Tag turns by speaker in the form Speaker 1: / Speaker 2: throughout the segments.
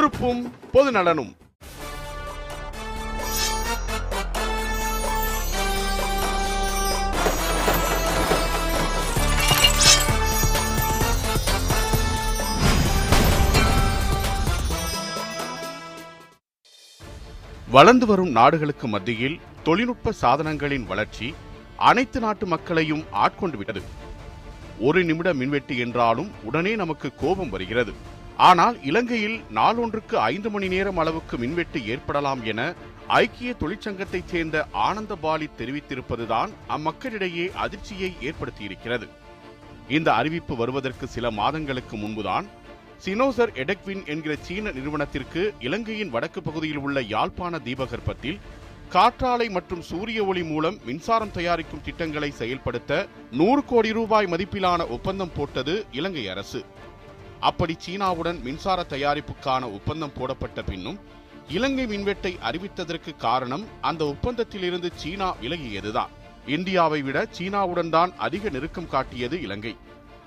Speaker 1: பொறுப்பும் பொது நலனும். வளர்ந்து வரும் நாடுகளுக்கு மத்தியில் தொழில்நுட்ப சாதனங்களின் வளர்ச்சி அனைத்து நாட்டு மக்களையும் ஆட்கொண்டு விட்டது. ஒரு நிமிட மின்வெட்டு என்றாலும் உடனே நமக்கு கோபம் வருகிறது. ஆனால் இலங்கையில் நாளொன்றுக்கு ஐந்து மணி நேரம் அளவுக்கு மின்வெட்டு ஏற்படலாம் என ஐக்கிய தொழிற்சங்கத்தைச் சேர்ந்த ஆனந்தபாலி தெரிவித்திருப்பதுதான் அம்மக்களிடையே அதிர்ச்சியை ஏற்படுத்தியிருக்கிறது. இந்த அறிவிப்பு வருவதற்கு சில மாதங்களுக்கு முன்புதான் சினோசர் எடக்வின் என்கிற சீன நிறுவனத்திற்கு இலங்கையின் வடக்கு பகுதியில் உள்ள யாழ்ப்பாண தீபகற்பத்தில் காற்றாலை மற்றும் சூரிய ஒளி மூலம் மின்சாரம் தயாரிக்கும் திட்டங்களை செயல்படுத்த நூறு கோடி ரூபாய் மதிப்பிலான ஒப்பந்தம் போட்டது இலங்கை அரசு. அப்படி சீனாவுடன் மின்சார தயாரிப்புக்கான ஒப்பந்தம் போடப்பட்ட பின்னும் இலங்கை மின்வெட்டை அறிவித்ததற்கு காரணம் அந்த ஒப்பந்தத்திலிருந்து சீனா விலகியதுதான். இந்தியாவை விட சீனாவுடன் தான் அதிக நெருக்கம் காட்டியது இலங்கை.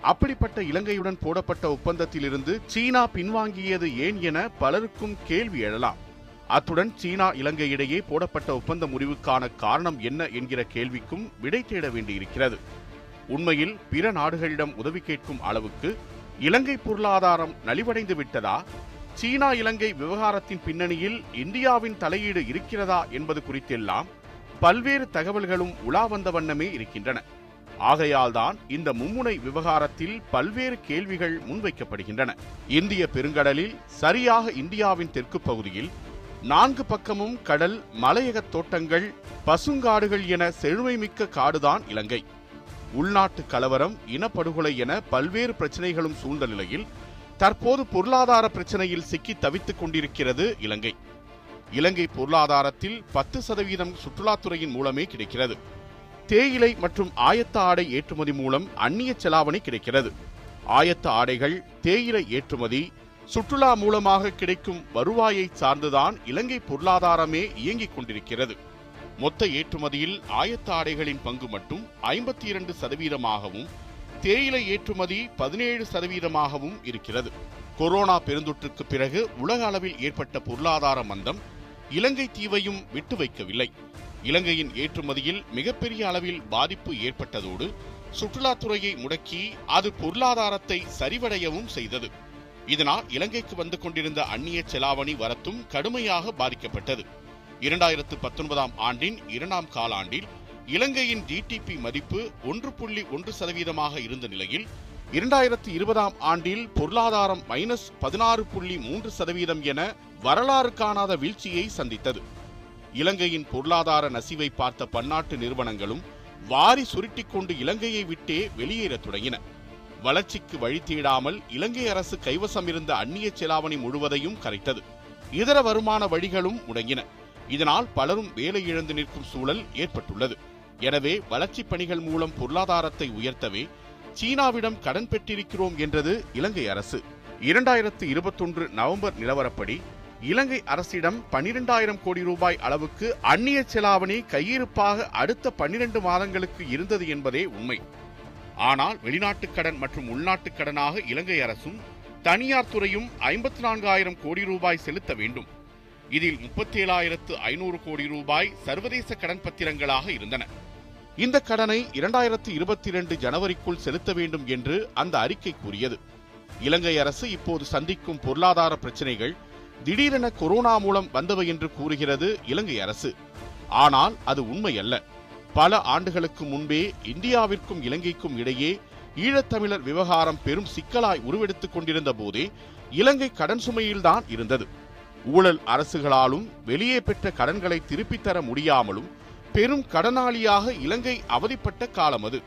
Speaker 1: அப்படிப்பட்ட இலங்கையுடன் போடப்பட்ட ஒப்பந்தத்திலிருந்து சீனா பின்வாங்கியது ஏன் என பலருக்கும் கேள்வி எழலாம். அத்துடன் சீனா இலங்கை இடையே போடப்பட்ட ஒப்பந்த முடிவுக்கான காரணம் என்ன என்கிற கேள்விக்கும் விடை தேட வேண்டியிருக்கிறது. உண்மையில் பிற நாடுகளிடம் உதவி கேட்கும் அளவுக்கு இலங்கை பொருளாதாரம் நலிவடைந்து விட்டதா? சீனா இலங்கை விவகாரத்தின் பின்னணியில் இந்தியாவின் தலையீடு இருக்கிறதா என்பது குறித்தெல்லாம் பல்வேறு தகவல்களும் உலா வந்த வண்ணமே இருக்கின்றன. ஆகையால்தான் இந்த மும்முனை விவகாரத்தில் பல்வேறு கேள்விகள் முன்வைக்கப்படுகின்றன. இந்திய பெருங்கடலில் சரியாக இந்தியாவின் தெற்கு பகுதியில் நான்கு பக்கமும் கடல் மலையகத் தோட்டங்கள் பசுங்காடுகள் என செழுமைமிக்க காடுதான் இலங்கை. உள்நாட்டு கலவரம் இனப்படுகொலை என பல்வேறு பிரச்சனைகளும் சூழ்ந்த நிலையில் தற்போது பொருளாதார பிரச்சனையில் சிக்கி தவித்துக் கொண்டிருக்கிறது இலங்கை. இலங்கை பொருளாதாரத்தில் பத்து சதவீதம் சுற்றுலாத்துறையின் மூலமே கிடைக்கிறது. தேயிலை மற்றும் ஆயத்த ஆடை ஏற்றுமதி மூலம் அந்நிய செலாவணி கிடைக்கிறது. ஆயத்த ஆடைகள் தேயிலை ஏற்றுமதி சுற்றுலா மூலமாக கிடைக்கும் வருவாயை சார்ந்துதான் இலங்கை பொருளாதாரமே இயங்கிக் கொண்டிருக்கிறது. மொத்த ஏற்றுமதியில் ஆயத்த ஆடைகளின் பங்கு மட்டும் ஐம்பத்தி இரண்டு சதவீதமாகவும் தேயிலை ஏற்றுமதி பதினேழு சதவீதமாகவும் இருக்கிறது. கொரோனா பெருந்தொற்றுக்கு பிறகு உலக அளவில் ஏற்பட்ட பொருளாதார மந்தம் இலங்கை தீவையும் விட்டு வைக்கவில்லை. இலங்கையின் ஏற்றுமதியில் மிகப்பெரிய அளவில் பாதிப்பு ஏற்பட்டதோடு சுற்றுலாத்துறையை முடக்கி அது பொருளாதாரத்தை சரிவடையவும் செய்தது. இதனால் இலங்கைக்கு வந்து கொண்டிருந்த அந்நிய செலாவணி வரத்தும் கடுமையாக பாதிக்கப்பட்டது. இரண்டாயிரத்து பத்தொன்பதாம் ஆண்டின் இரண்டாம் காலாண்டில் இலங்கையின் ஜிடிபி மதிப்பு ஒன்று புள்ளி ஒன்று சதவீதமாக இருந்த நிலையில் இரண்டாயிரத்து இருபதாம் ஆண்டில் பொருளாதாரம் மைனஸ் பதினாறு புள்ளி மூன்று சதவீதம் என வரலாறு காணாத வீழ்ச்சியை சந்தித்தது. இலங்கையின் பொருளாதார நசிவை பார்த்த பன்னாட்டு நிறுவனங்களும் வாரி சுருட்டிக் கொண்டு இலங்கையை விட்டே வெளியேறத் தொடங்கின. வளர்ச்சிக்கு வழி தேடாமல் இலங்கை அரசு கைவசம் இருந்த அந்நிய செலாவணி முழுவதையும் கரைத்தது. இதர வருமான வழிகளும் முடங்கின. இதனால் பலரும் வேலை இழந்து நிற்கும் சூழல் ஏற்பட்டுள்ளது. எனவே வளர்ச்சிப் பணிகள் மூலம் பொருளாதாரத்தை உயர்த்தவே சீனாவிடம் கடன் பெற்றிருக்கிறோம் என்றது இலங்கை அரசு. இரண்டாயிரத்து இருபத்தொன்று நவம்பர் நிலவரப்படி இலங்கை அரசிடம் பனிரெண்டாயிரம் கோடி ரூபாய் அளவுக்கு அந்நிய செலாவணி கையிருப்பாக அடுத்த பன்னிரண்டு மாதங்களுக்கு இருந்தது என்பதே உண்மை. ஆனால் வெளிநாட்டு கடன் மற்றும் உள்நாட்டு கடனாக இலங்கை அரசும் தனியார் துறையும் ஐம்பத்தி நான்காயிரம் கோடி ரூபாய் செலுத்த வேண்டும். இதில் முப்பத்தேழாயிரத்து ஐநூறு கோடி ரூபாய் சர்வதேச கடன் பத்திரங்களாக இருந்தன. இந்த கடனை இரண்டாயிரத்து இருபத்தி இரண்டு ஜனவரிக்குள் செலுத்த வேண்டும் என்று அந்த அறிக்கை கூறியது. இலங்கை அரசு இப்போது சந்திக்கும் பொருளாதார பிரச்சனைகள் திடீரென கொரோனா மூலம் வந்தவை என்று கூறுகிறது இலங்கை அரசு. ஆனால் அது உண்மையல்ல. பல ஆண்டுகளுக்கு முன்பே இந்தியாவிற்கும் இலங்கைக்கும் இடையே ஈழத்தமிழர் விவகாரம் பெரும் சிக்கலாய் உருவெடுத்துக் கொண்டிருந்த போதே இலங்கை கடன் சுமையில்தான் இருந்தது. ஊழல் அரசுகளாலும் வெளியே பெற்ற கடன்களை திருப்பித் தர முடியாமலும் பெரும் கடனாளியாக இலங்கை அவதிப்பட்ட காலம் அது.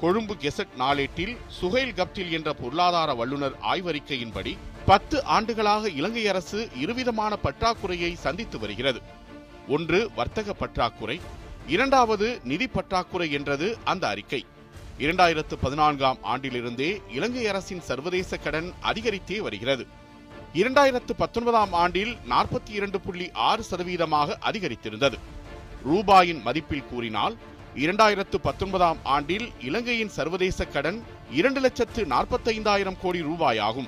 Speaker 1: கொழும்பு கெசட் நாளேட்டில் சுகைல் கப்டில் என்ற பொருளாதார வல்லுநர் ஆய்வறிக்கையின்படி பத்து ஆண்டுகளாக இலங்கை அரசு இருவிதமான பற்றாக்குறையை சந்தித்து வருகிறது. ஒன்று வர்த்தக பற்றாக்குறை. இரண்டாவது நிதி பற்றாக்குறை என்றது அந்த அறிக்கை. இரண்டாயிரத்து பதினான்காம் ஆண்டிலிருந்தே இலங்கை அரசின் சர்வதேச கடன் அதிகரித்தே வருகிறது. இரண்டாயிரத்து பத்தொன்பதாம் ஆண்டில் நாற்பத்தி இரண்டு புள்ளி ஆறு சதவீதமாக அதிகரித்திருந்தது. ரூபாயின் மதிப்பில் கூறினால் இரண்டாயிரத்து பத்தொன்பதாம் ஆண்டில் இலங்கையின் சர்வதேச கடன் இரண்டு லட்சத்து நாற்பத்தைந்தாயிரம் கோடி ரூபாய் ஆகும்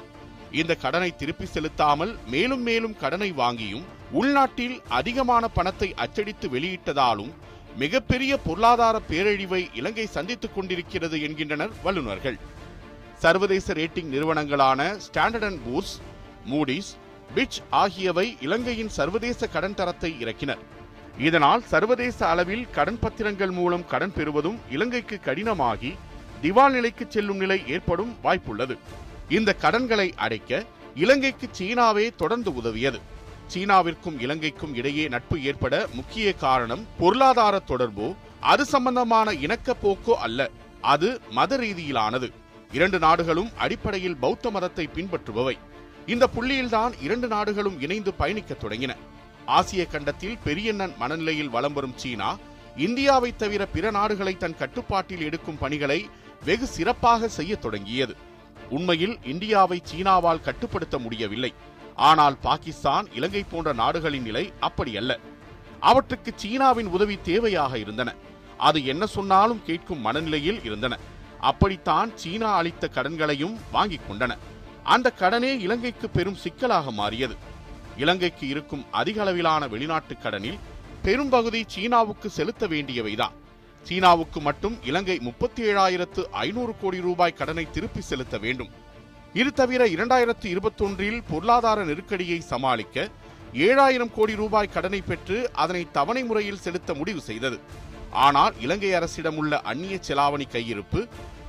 Speaker 1: இந்த கடனை திருப்பி செலுத்தாமல் மேலும் மேலும் கடனை வாங்கியும் உள்நாட்டில் அதிகமான பணத்தை அச்சடித்து வெளியிட்டதாலும் மிகப்பெரிய பொருளாதார பேரழிவை இலங்கை சந்தித்துக் கொண்டிருக்கிறது என்கின்றனர் வல்லுநர்கள். சர்வதேச ரேட்டிங் நிறுவனங்களான Standard and Poor's Moody's Fitch ஆகியவை இலங்கையின் சர்வதேச கடன் தரத்தை இறக்கினர். இதனால் சர்வதேச அளவில் கடன் பத்திரங்கள் மூலம் கடன் பெறுவதும் இலங்கைக்கு கடினமாகி திவால் நிலைக்கு செல்லும் நிலை ஏற்படும் வாய்ப்புள்ளது. இந்த கடன்களை அடைக்க இலங்கைக்கு சீனாவே தொடர்ந்து உதவியது. சீனாவிற்கும் இலங்கைக்கும் இடையே நட்பு ஏற்பட முக்கிய காரணம் பொருளாதார தொடர்போ அது சம்பந்தமான இணக்கப்போக்கோ அல்ல அது மத ரீதியிலானது. இரண்டு நாடுகளும் அடிப்படையில் பௌத்த மதத்தை பின்பற்றுபவை. இந்த புள்ளியில்தான் இரண்டு நாடுகளும் இணைந்து பயணிக்கத் தொடங்கின. ஆசிய கண்டத்தில் பெரியண்ணன் மனநிலையில் வலம் வரும் சீனா இந்தியாவை தவிர பிற நாடுகளை தன் கட்டுப்பாட்டில் எடுக்கும் பணிகளை வெகு சிறப்பாக செய்யத் தொடங்கியது. உண்மையில் இந்தியாவை சீனாவால் கட்டுப்படுத்த முடியவில்லை. ஆனால் பாகிஸ்தான் இலங்கை போன்ற நாடுகளின் நிலை அப்படியல்ல. அவற்றுக்கு சீனாவின் உதவி தேவையாக இருந்தன. அது என்ன சொன்னாலும் கேட்கும் மனநிலையில் இருந்தன. அப்படித்தான் சீனா அளித்த கடன்களையும் வாங்கிக் கொண்டன. அந்த கடனே இலங்கைக்கு பெரும் சிக்கலாக மாறியது. இலங்கைக்கு இருக்கும் அதிக அளவிலான வெளிநாட்டு கடனில் பெரும்பகுதி சீனாவுக்கு செலுத்த வேண்டியவைதான். சீனாவுக்கு மட்டும் இலங்கை முப்பத்தி ஏழாயிரத்து ஐநூறு கோடி ரூபாய் கடனை திருப்பி செலுத்த வேண்டும். இது தவிர இரண்டாயிரத்து இருபத்தொன்றில் பொருளாதார நெருக்கடியை சமாளிக்க ஏழாயிரம் கோடி ரூபாய் கடனை பெற்று அதனை தவணை முறையில் செலுத்த முடிவு செய்தது. ஆனால் இலங்கை அரசிடம் உள்ள அந்நிய செலாவணி கையிருப்பு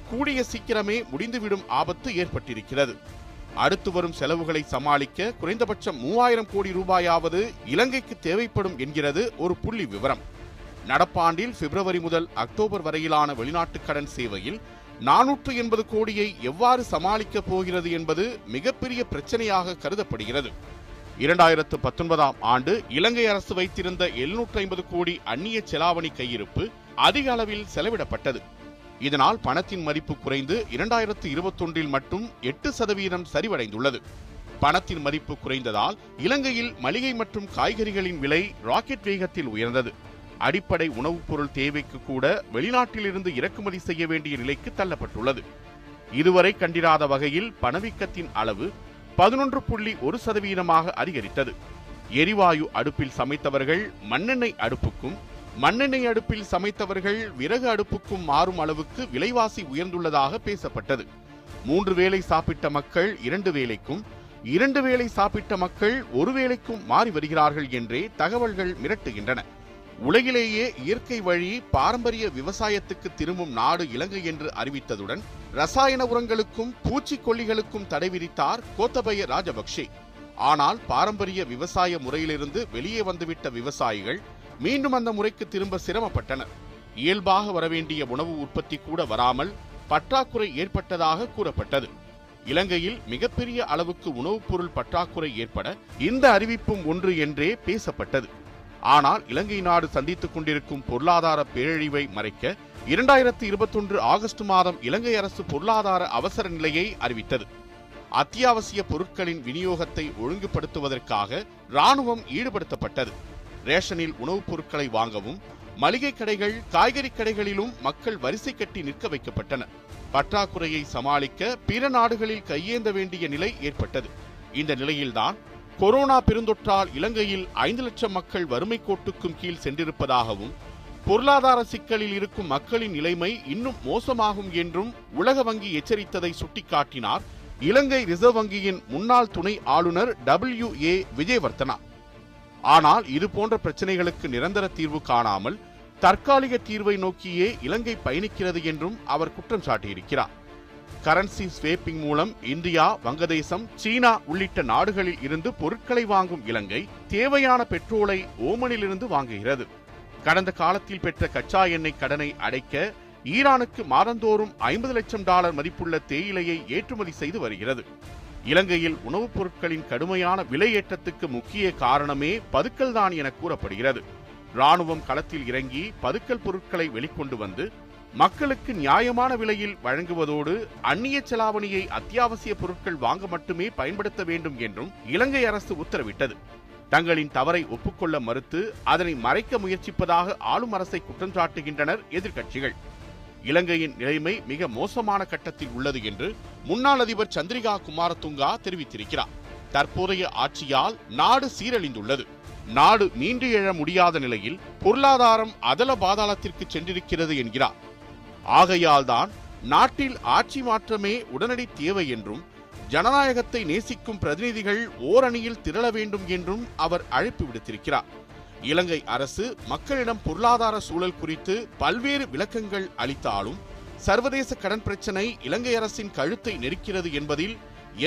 Speaker 1: கூடிய சீக்கிரமே முடிந்துவிடும் ஆபத்து ஏற்பட்டிருக்கிறது. அடுத்து வரும் செலவுகளை சமாளிக்க குறைந்தபட்சம் மூவாயிரம் கோடி ரூபாயாவது இலங்கைக்கு தேவைப்படும் என்கிறது ஒரு புள்ளி விவரம். நடப்பாண்டில் பிப்ரவரி முதல் அக்டோபர் வரையிலான வெளிநாட்டு கடன் சேவையில் நானூற்று எண்பது கோடியை எவ்வாறு சமாளிக்கப் போகிறது என்பது மிகப்பெரிய பிரச்சனையாக கருதப்படுகிறது. இரண்டாயிரத்து பத்தொன்பதாம் ஆண்டு இலங்கை அரசு வைத்திருந்த எழுநூற்று ஐம்பது கோடி அந்நிய செலாவணி கையிருப்பு அதிக அளவில் செலவிடப்பட்டது. இதனால் பணத்தின் மதிப்பு குறைந்து இரண்டாயிரத்து இருபத்தொன்றில் மட்டும் எட்டு சதவீதம் சரிவடைந்துள்ளது. பணத்தின் மதிப்பு குறைந்ததால் இலங்கையில் மளிகை மற்றும் காய்கறிகளின் விலை ராக்கெட் வேகத்தில் உயர்ந்தது. அடிப்படை உணவுப் பொருள் தேவைக்கு கூட வெளிநாட்டிலிருந்து இறக்குமதி செய்ய வேண்டிய நிலைக்கு தள்ளப்பட்டுள்ளது. இதுவரை கண்டிராத வகையில் பணவீக்கத்தின் அளவு பதினொன்று புள்ளி ஒரு சதவீதமாக அதிகரித்தது. எரிவாயு அடுப்பில் சமைத்தவர்கள் மண்ணெண்ணெய் அடுப்புக்கும் மண்ணெண்ணெய் அடுப்பில் சமைத்தவர்கள் விறகு அடுப்புக்கும் மாறும் அளவுக்கு விலைவாசி உயர்ந்துள்ளதாக பேசப்பட்டது. மூன்று வேளை சாப்பிட்ட மக்கள் இரண்டு வேளைக்கும் இரண்டு வேளை சாப்பிட்ட மக்கள் ஒரு வேளைக்கும் மாறி வருகிறார்கள் என்றே தகவல்கள் மிரட்டுகின்றன. உலகிலேயே இயற்கை வழி பாரம்பரிய விவசாயத்துக்கு திரும்பும் நாடு இலங்கை என்று அறிவித்ததுடன் ரசாயன உரங்களுக்கும் பூச்சிக்கொல்லிகளுக்கும் தடை விதித்தார் கோத்தபய ராஜபக்சே ஆனால் பாரம்பரிய விவசாய முறையிலிருந்து வெளியே வந்துவிட்ட விவசாயிகள் மீண்டும் அந்த முறைக்கு திரும்ப சிரமப்பட்டனர். இயல்பாக வரவேண்டிய உணவு உற்பத்தி கூட வராமல் பற்றாக்குறை ஏற்பட்டதாக கூறப்பட்டது. இலங்கையில் மிகப்பெரிய அளவுக்கு உணவுப் பொருள் பற்றாக்குறை ஏற்பட இந்த அறிவிப்பும் ஒன்று என்றே பேசப்பட்டது. ஆனால் இலங்கை நாடு சந்தித்துக் கொண்டிருக்கும் பொருளாதார பேரழிவை மறைக்க இரண்டாயிரத்தி இருபத்தொன்று ஆகஸ்ட் மாதம் இலங்கை அரசு பொருளாதார அவசர நிலையை அறிவித்தது. அத்தியாவசிய பொருட்களின் விநியோகத்தை ஒழுங்குபடுத்துவதற்காக ராணுவம் ஈடுபடுத்தப்பட்டது. ரேஷனில் உணவுப் பொருட்களை வாங்கவும் மளிகை கடைகள் காய்கறி கடைகளிலும் மக்கள் வரிசை கட்டி நிற்க வைக்கப்பட்டனர் பற்றாக்குறையை சமாளிக்க பிற நாடுகளில் கையேந்த வேண்டிய நிலை ஏற்பட்டது. இந்த நிலையில்தான் கொரோனா பெருந்தொற்றால் இலங்கையில் ஐந்து லட்சம் மக்கள் வறுமை கோட்டுக்கும் கீழ் சென்றிருப்பதாகவும் பொருளாதார சிக்கலில் இருக்கும் மக்களின் நிலைமை இன்னும் மோசமாகும் என்றும் உலக வங்கி எச்சரித்ததை சுட்டிக்காட்டினார் இலங்கை ரிசர்வ் வங்கியின் முன்னாள் துணை ஆளுநர் டபிள்யூ ஏ விஜயவர்த்தனா. ஆனால் இது போன்ற பிரச்சனைகளுக்கு நிரந்தர தீர்வு காணாமல் தற்காலிக தீர்வை நோக்கியே இலங்கை பயணிக்கிறது என்றும் அவர் குற்றம் சாட்டியிருக்கிறார். கரன்சி ஸ்வேப்பிங் மூலம் இந்தியா வங்கதேசம் சீனா உள்ளிட்ட நாடுகளில் இருந்து பொருட்களை வாங்கும் இலங்கை தேவையான பெட்ரோலை ஓமனிலிருந்து வாங்குகிறது. கடந்த காலத்தில் பெற்ற கச்சா எண்ணெய் கடனை அடைக்க ஈரானுக்கு மாதந்தோறும் ஐம்பது லட்சம் டாலர் மதிப்புள்ள தேயிலையை ஏற்றுமதி செய்து வருகிறது. இலங்கையில் உணவுப் பொருட்களின் கடுமையான விலையேற்றத்துக்கு முக்கிய காரணமே பதுக்கல் தான் என கூறப்படுகிறது. ராணுவம் களத்தில் இறங்கி பதுக்கல் பொருட்களை வெளிக்கொண்டு வந்து மக்களுக்கு நியாயமான விலையில் வழங்குவதோடு அந்நிய செலாவணியை அத்தியாவசிய பொருட்கள் வாங்க மட்டுமே பயன்படுத்த வேண்டும் என்றும் இலங்கை அரசு உத்தரவிட்டது. தங்களின் தவறை ஒப்புக்கொள்ள மறுத்து அதனை மறைக்க முயற்சிப்பதாக ஆளும் அரசை குற்றம் சாட்டுகின்றனர் எதிர்க்கட்சிகள். இலங்கையின் நிலைமை மிக மோசமான கட்டத்தில் உள்ளது என்று முன்னாள் அதிபர் சந்திரிகா குமாரதுங்கா தெரிவித்திருக்கிறார். தற்போதைய ஆட்சியால் நாடு சீரழிந்துள்ளது. நாடு மீண்டு எழ முடியாத நிலையில் பொருளாதாரம் அதல பாதாளத்திற்கு சென்றிருக்கிறது என்கிறார். ஆகையால்தான் நாட்டில் ஆட்சி மாற்றமே உடனடி தேவை என்றும் ஜனநாயகத்தை நேசிக்கும் பிரதிநிதிகள் ஓரணியில் திரள வேண்டும் என்றும் அவர் அழைப்பு விடுத்திருக்கிறார். இலங்கை அரசு மக்களிடம் பொருளாதார சூழல் குறித்து பல்வேறு விளக்கங்கள் அளித்தாலும் சர்வதேச கடன் பிரச்சினை இலங்கை அரசின் கழுத்தை நெருக்கிறது என்பதில்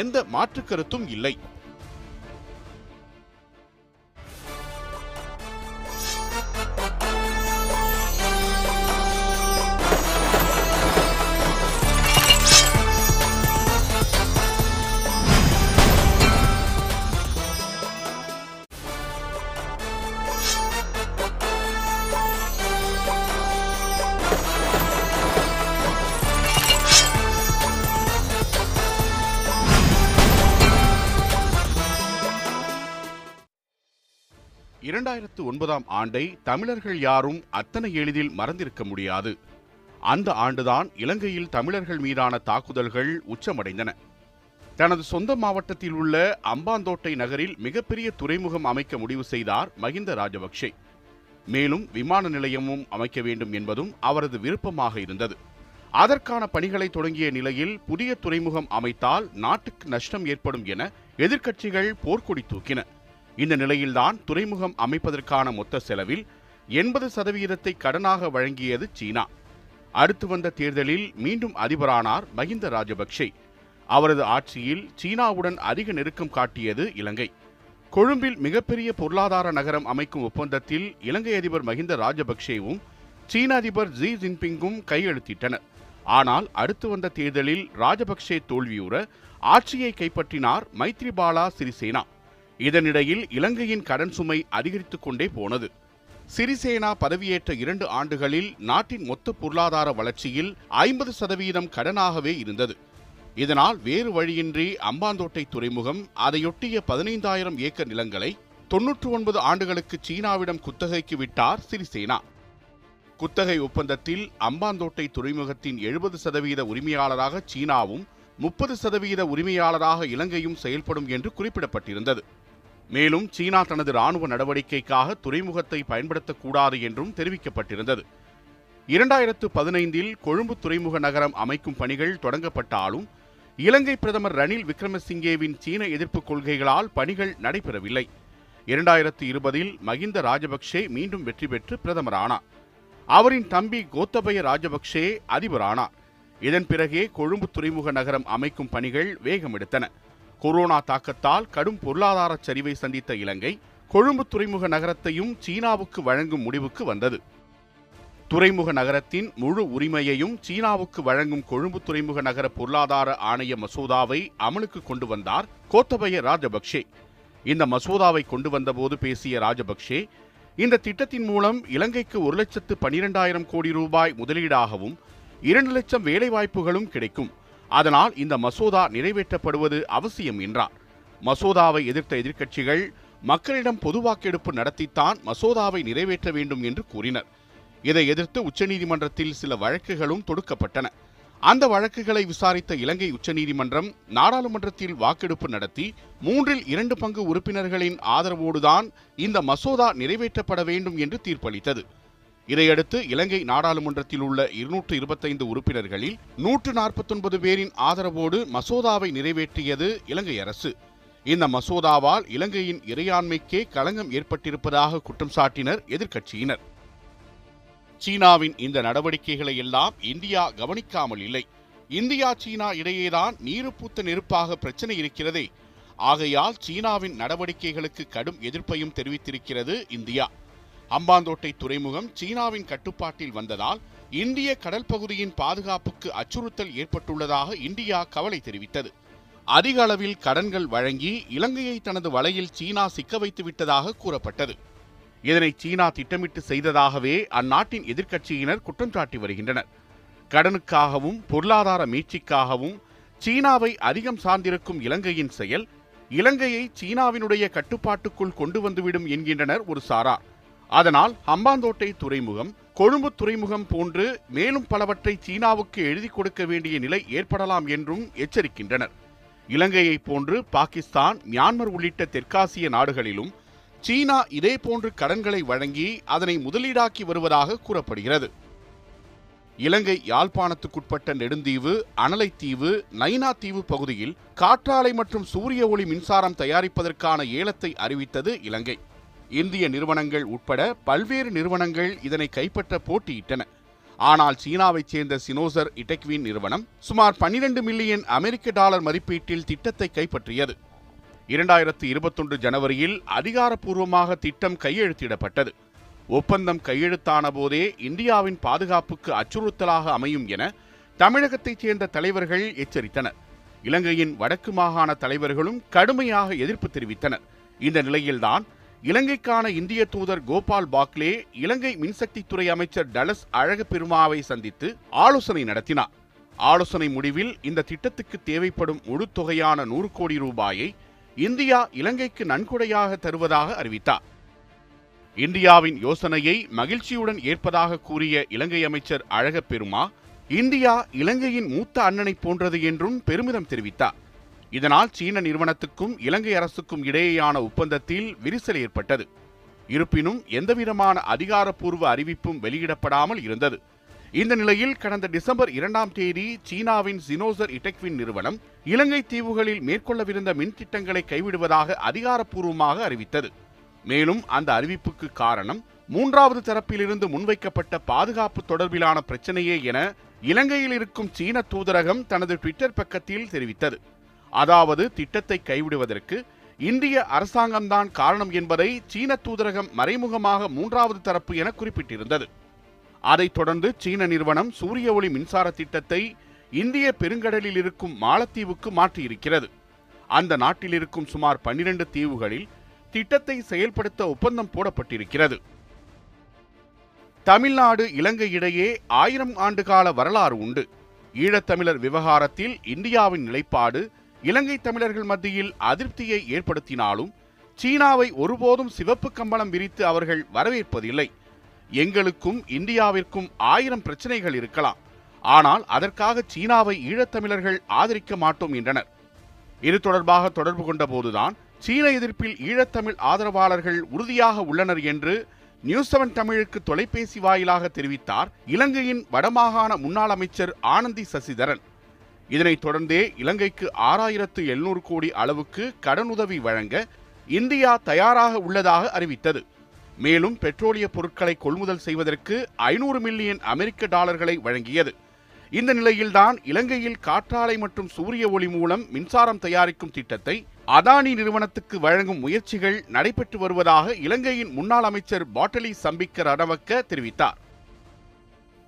Speaker 1: எந்த மாற்று கருத்தும் இல்லை. ஒன்பதாம் ஆண்டை தமிழர்கள் யாரும் அத்தனை எளிதில் மறந்திருக்க முடியாது. அந்த ஆண்டுதான் இலங்கையில் தமிழர்கள் மீதான தாக்குதல்கள் உச்சமடைந்தன. தனது சொந்த மாவட்டத்தில் உள்ள அம்பாந்தோட்டை நகரில் மிகப்பெரிய துறைமுகம் அமைக்க முடிவு செய்தார் மகிந்த ராஜபக்சே மேலும் விமான நிலையமும் அமைக்க வேண்டும் என்பதும் அவரது விருப்பமாக இருந்தது. அதற்கான பணிகளை தொடங்கிய நிலையில் புதிய துறைமுகம் அமைத்தால் நாட்டுக்கு நஷ்டம் ஏற்படும் என எதிர்க்கட்சிகள் போர்க்கொடி தூக்கின. இந்த நிலையில்தான் துறைமுகம் அமைப்பதற்கான மொத்த செலவில் எண்பது சதவீதத்தை கடனாக வழங்கியது சீனா. அடுத்து வந்த தேர்தலில் மீண்டும் அதிபரானார் மகிந்த ராஜபக்சே அவரது ஆட்சியில் சீனாவுடன் அதிக நெருக்கம் காட்டியது இலங்கை. கொழும்பில் மிகப்பெரிய பொருளாதார நகரம் அமைக்கும் ஒப்பந்தத்தில் இலங்கை அதிபர் மஹிந்த ராஜபக்சேவும் சீன அதிபர் ஜி ஜின்பிங்கும் கையெழுத்திட்டனர். ஆனால் அடுத்து வந்த தேர்தலில் ராஜபக்சே தோல்வியுற ஆட்சியை கைப்பற்றினார் மைத்ரிபாலா சிறிசேனா. இதனிடையில் இலங்கையின் கடன் சுமை அதிகரித்துக் கொண்டே போனது. சிறிசேனா பதவியேற்ற இரண்டு ஆண்டுகளில் நாட்டின் மொத்த பொருளாதார வளர்ச்சியில் ஐம்பது சதவீதம் கடனாகவே இருந்தது. இதனால் வேறு வழியின்றி அம்பாந்தோட்டை துறைமுகம் அதையொட்டிய பதினைந்தாயிரம் ஏக்கர் நிலங்களை தொன்னூற்று ஒன்பது ஆண்டுகளுக்கு சீனாவிடம் குத்தகைக்கு விட்டார் சிறிசேனா. குத்தகை ஒப்பந்தத்தில் அம்பாந்தோட்டை துறைமுகத்தின் எழுபது சதவீத உரிமையாளராக சீனாவும் முப்பது சதவீத உரிமையாளராக இலங்கையும் செயல்படும் என்று குறிப்பிடப்பட்டிருந்தது. மேலும் சீனா தனது ராணுவ நடவடிக்கைக்காக துறைமுகத்தை பயன்படுத்தக்கூடாது என்றும் தெரிவிக்கப்பட்டிருந்தது. இரண்டாயிரத்து பதினைந்தில் கொழும்பு துறைமுக நகரம் அமைக்கும் பணிகள் தொடங்கப்பட்டாலும் இலங்கை பிரதமர் ரணில் விக்ரமசிங்கேவின் சீன எதிர்ப்பு கொள்கைகளால் பணிகள் நடைபெறவில்லை. இரண்டாயிரத்து இருபதில் மகிந்த ராஜபக்சே மீண்டும் வெற்றி பெற்று பிரதமரானார். அவரின் தம்பி கோத்தபய ராஜபக்சே அதிபரானார். இதன் பிறகே கொழும்பு துறைமுக நகரம் அமைக்கும் பணிகள் வேகமெடுத்தன. கொரோனா தாக்கத்தால் கடும் பொருளாதார சரிவை சந்தித்த இலங்கை கொழும்பு துறைமுக நகரத்தையும் சீனாவுக்கு வழங்கும் முடிவுக்கு வந்தது. துறைமுக நகரத்தின் முழு உரிமையையும் சீனாவுக்கு வழங்கும் கொழும்பு துறைமுக நகர பொருளாதார ஆணைய மசோதாவை அமலுக்கு கொண்டு வந்தார் கோத்தபய ராஜபக்சே இந்த மசோதாவை கொண்டு வந்தபோது பேசிய ராஜபக்சே இந்த திட்டத்தின் மூலம் இலங்கைக்கு ஒரு லட்சத்து பனிரெண்டாயிரம் கோடி ரூபாய் முதலீடாகவும் இரண்டு லட்சம் வேலைவாய்ப்புகளும் கிடைக்கும். அதனால் இந்த மசோதா நிறைவேற்றப்படுவது அவசியம் என்றார். மசோதாவை எதிர்த்த எதிர்க்கட்சிகள் மக்களிடம் பொது வாக்கெடுப்பு நடத்தித்தான் மசோதாவை நிறைவேற்ற வேண்டும் என்று கூறினர். இதை எதிர்த்து உச்சநீதிமன்றத்தில் சில வழக்குகளும் தொடுக்கப்பட்டன. அந்த வழக்குகளை விசாரித்த இலங்கை உச்சநீதிமன்றம் நாடாளுமன்றத்தில் வாக்கெடுப்பு நடத்தி மூன்றில் இரண்டு பங்கு உறுப்பினர்களின் ஆதரவோடுதான் இந்த மசோதா நிறைவேற்றப்பட வேண்டும் என்று தீர்ப்பளித்தது. இதையடுத்து இலங்கை நாடாளுமன்றத்தில் உள்ள இருநூற்று இருபத்தைந்து உறுப்பினர்களில் நூற்று நாற்பத்தொன்பது பேரின் ஆதரவோடு மசோதாவை நிறைவேற்றியது இலங்கை அரசு. இந்த மசோதாவால் இலங்கையின் இறையாண்மைக்கே களங்கம் ஏற்பட்டிருப்பதாக குற்றம் சாட்டினர் எதிர்க்கட்சியினர். சீனாவின் இந்த நடவடிக்கைகளை எல்லாம் இந்தியா கவனிக்காமல் இல்லை. இந்தியா சீனா இடையேதான் நீரு பூத்த நெருப்பாக பிரச்சனை இருக்கிறதே. ஆகையால் சீனாவின் நடவடிக்கைகளுக்கு கடும் எதிர்ப்பையும் தெரிவித்திருக்கிறது இந்தியா. அம்பாந்தோட்டை துறைமுகம் சீனாவின் கட்டுப்பாட்டில் வந்ததால் இந்திய கடல் பகுதியின் பாதுகாப்புக்கு அச்சுறுத்தல் ஏற்பட்டுள்ளதாக இந்தியா கவலை தெரிவித்தது. அதிக அளவில் கடன்கள் வழங்கி இலங்கையை தனது வலையில் சீனா சிக்க வைத்து விட்டதாக கூறப்பட்டது. இதனை சீனா திட்டமிட்டு செய்ததாகவே அந்நாட்டின் எதிர்க்கட்சியினர் குற்றம் சாட்டி வருகின்றனர். கடனுக்காகவும் பொருளாதார மீட்சிக்காகவும் சீனாவை அதிகம் சார்ந்திருக்கும் இலங்கையின் செயல் இலங்கையை சீனாவினுடைய கட்டுப்பாட்டுக்குள் கொண்டு வந்துவிடும் என்கின்றனர் ஒரு சாரார் அதனால் ஹம்பாந்தோட்டை துறைமுகம் கொழும்பு துறைமுகம் போன்று மேலும் பலவற்றை சீனாவுக்கு எழுதி கொடுக்க வேண்டிய நிலை ஏற்படலாம் என்றும் எச்சரிக்கின்றனர். இலங்கையைப் போன்று பாகிஸ்தான் மியான்மர் உள்ளிட்ட தெற்காசிய நாடுகளிலும் சீனா இதே போன்று கடன்களை வழங்கி அதனை முதலீடாக்கி வருவதாக கூறப்படுகிறது. இலங்கை யாழ்ப்பாணத்துக்குட்பட்ட நெடுந்தீவு அனலைத்தீவு நைனா தீவு பகுதியில் காற்றாலை மற்றும் சூரிய ஒளி மின்சாரம் தயாரிப்பதற்கான ஏலத்தை அறிவித்தது இலங்கை. இந்திய நிறுவனங்கள் உட்பட பல்வேறு நிறுவனங்கள் இதனை கைப்பற்ற போட்டியிட்டன. ஆனால் சீனாவைச் சேர்ந்த சினோசர் இடெக்வின் நிறுவனம் சுமார் 12 மில்லியன் அமெரிக்க டாலர் மதிப்பீட்டில் திட்டத்தை கைப்பற்றியது. இரண்டாயிரத்தி இருபத்தொன்று ஜனவரியில் அதிகாரப்பூர்வமாக திட்டம் கையெழுத்திடப்பட்டது. ஒப்பந்தம் கையெழுத்தான போதே இந்தியாவின் பாதுகாப்புக்கு அச்சுறுத்தலாக அமையும் என தமிழகத்தைச் சேர்ந்த தலைவர்கள் எச்சரித்தனர். இலங்கையின் வடக்கு மாகாண தலைவர்களும் கடுமையாக எதிர்ப்பு தெரிவித்தனர். இந்த நிலையில்தான் இலங்கைக்கான இந்திய தூதர் கோபால் பாக்லே இலங்கை மின்சக்தித்துறை அமைச்சர் டலஸ் அழகு பெருமாவை சந்தித்து ஆலோசனை நடத்தினார். ஆலோசனை முடிவில் இந்த திட்டத்துக்கு தேவைப்படும் முழு தொகையான நூறு கோடி ரூபாயை இந்தியா இலங்கைக்கு நன்கொடையாக தருவதாக அறிவித்தார். இந்தியாவின் யோசனையை மகிழ்ச்சியுடன் ஏற்பதாக கூறிய இலங்கை அமைச்சர் அழகப்பெருமா இந்தியா இலங்கையின் மூத்த அண்ணனை போன்றது என்றும் பெருமிதம் தெரிவித்தார். இதனால் சீன நிறுவனத்துக்கும் இலங்கை அரசுக்கும் இடையேயான ஒப்பந்தத்தில் விரிசல் ஏற்பட்டது. இருப்பினும் எந்தவிதமான அதிகாரப்பூர்வ அறிவிப்பும் வெளியிடப்படாமல் இருந்தது. இந்த நிலையில் கடந்த டிசம்பர் இரண்டாம் தேதி சீனாவின் சினோசர் இடெக்வின் நிறுவனம் இலங்கை தீவுகளில் மேற்கொள்ளவிருந்த மின் திட்டங்களை கைவிடுவதாக அதிகாரப்பூர்வமாக அறிவித்தது. மேலும் அந்த அறிவிப்புக்கு காரணம் மூன்றாவது தரப்பிலிருந்து முன்வைக்கப்பட்ட பாதுகாப்பு தொடர்பிலான பிரச்சனையே என இலங்கையில் இருக்கும் சீன தூதரகம் தனது ட்விட்டர் பக்கத்தில் தெரிவித்தது. அதாவது திட்டத்தை கைவிடுவதற்கு இந்திய அரசாங்கம்தான் காரணம் என்பதை சீன தூதரகம் மறைமுகமாக மூன்றாவது தரப்பு என குறிப்பிட்டிருந்தது. அதைத் தொடர்ந்து சீன நிறுவனம் சூரிய ஒளி மின்சார திட்டத்தை இந்திய பெருங்கடலில் இருக்கும் மாலத்தீவுக்கு மாற்றியிருக்கிறது. அந்த நாட்டில் இருக்கும் சுமார் 12 தீவுகளில் திட்டத்தை செயல்படுத்த ஒப்பந்தம் போடப்பட்டிருக்கிறது. தமிழ்நாடு இலங்கை இடையே ஆயிரம் ஆண்டுகால வரலாறு உண்டு. ஈழத்தமிழர் விவகாரத்தில் இந்தியாவின் நிலைப்பாடு இலங்கை தமிழர்கள் மத்தியில் அதிருப்தியை ஏற்படுத்தினாலும் சீனாவை ஒருபோதும் சிவப்பு கம்பளம் விரித்து அவர்கள் வரவேற்பதில்லை. எங்களுக்கும் இந்தியாவிற்கும் ஆயிரம் பிரச்சனைகள் இருக்கலாம். ஆனால் அதற்காக சீனாவை ஈழத்தமிழர்கள் ஆதரிக்க மாட்டோம் என்றனர். இது தொடர்பாக தொடர்பு கொண்ட போதுதான் சீன எதிர்ப்பில் ஈழத்தமிழ் ஆதரவாளர்கள் உறுதியாக உள்ளனர் என்று நியூஸ் செவன் தமிழுக்கு தொலைபேசி வாயிலாக தெரிவித்தார் இலங்கையின் வடமாகாண முன்னாள் அமைச்சர் ஆனந்தி சசிதரன். இதனைத் தொடர்ந்தே இலங்கைக்கு ஆறாயிரத்து எழுநூறு கோடி அளவுக்கு கடனுதவி வழங்க இந்தியா தயாராக உள்ளதாக அறிவித்தது. மேலும் பெட்ரோலிய பொருட்களை கொள்முதல் செய்வதற்கு ஐநூறு மில்லியன் அமெரிக்க டாலர்களை வழங்கியது. இந்த நிலையில்தான் இலங்கையில் காற்றாலை மற்றும் சூரிய ஒளி மூலம் மின்சாரம் தயாரிக்கும் திட்டத்தை அதானி நிறுவனத்துக்கு வழங்கும் முயற்சிகள் நடைபெற்று வருவதாக இலங்கையின் முன்னாள் அமைச்சர் பாட்டலி சம்பிக்க ரணவக்க தெரிவித்தார்.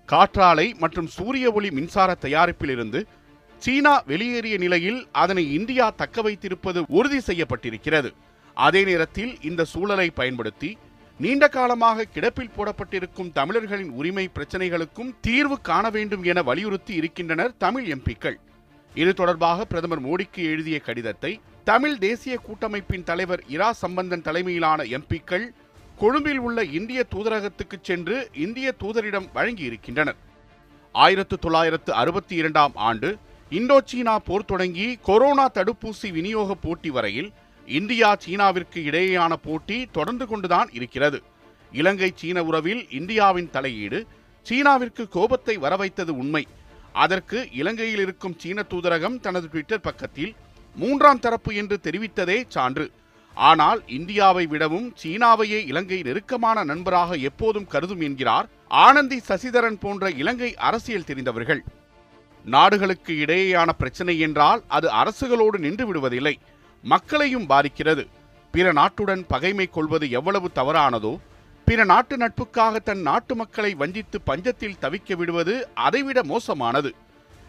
Speaker 1: காற்றாலை மற்றும் சூரிய ஒளி மின்சார தயாரிப்பிலிருந்து சீனா வெளியேறிய நிலையில் அதனை இந்தியா தக்க வைத்திருப்பது உறுதி செய்யப்பட்டிருக்கிறது. அதே நேரத்தில் இந்த சூழலை பயன்படுத்தி நீண்ட காலமாக கிடப்பில் போடப்பட்டிருக்கும் தமிழர்களின் உரிமை பிரச்சனைகளுக்கும் தீர்வு காண வேண்டும் என வலியுறுத்தி இருக்கின்றனர் தமிழ் எம்பிக்கள். இது தொடர்பாக பிரதமர் மோடிக்கு எழுதிய கடிதத்தை தமிழ் தேசிய கூட்டமைப்பின் தலைவர் இரா சம்பந்தன் தலைமையிலான எம்பிக்கள் கொழும்பில் உள்ள இந்திய தூதரகத்துக்கு சென்று இந்திய தூதரிடம் வழங்கியிருக்கின்றனர். ஆயிரத்து தொள்ளாயிரத்து அறுபத்தி இரண்டாம் ஆண்டு இந்தோ சீனா போர் தொடங்கி கொரோனா தடுப்பூசி விநியோக போட்டி வரையில் இந்தியா சீனாவிற்கு இடையேயான போட்டி தொடர்ந்து கொண்டுதான் இருக்கிறது. இலங்கை சீன உறவில் இந்தியாவின் தலையீடு சீனாவிற்கு கோபத்தை வரவைத்தது உண்மை. அதற்கு இலங்கையில் இருக்கும் சீன தூதரகம் தனது ட்விட்டர் பக்கத்தில் மூன்றாம் தரப்பு என்று தெரிவித்ததே சான்று. ஆனால் இந்தியாவை விடவும் சீனாவையே இலங்கை நெருக்கமான நண்பராக எப்போதும் கருதும் என்கிறார் ஆனந்தி சசிதரன் போன்ற இலங்கை அரசியல் தெரிந்தவர்கள். நாடுகளுக்கு இடையேயான பிரச்சனை என்றால் அது அரசுகளோடு நின்று விடுவதில்லை. மக்களையும் பாதிக்கிறது. பிற நாட்டுடன் பகைமை கொள்வது எவ்வளவு தவறானதோ பிற நாட்டு நட்புக்காக தன் நாட்டு மக்களை வஞ்சித்து பஞ்சத்தில் தவிக்க விடுவது அதைவிட மோசமானது.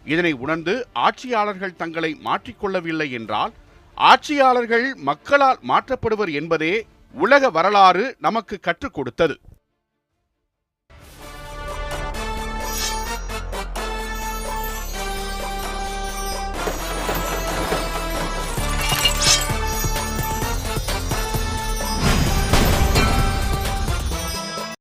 Speaker 1: இதனை உணர்ந்து ஆட்சியாளர்கள் தங்களை மாற்றிக்கொள்ளவில்லை என்றால் ஆட்சியாளர்கள் மக்களால் மாற்றப்படுவர் என்பதே உலக வரலாறு நமக்கு கற்றுக் கொடுத்தது.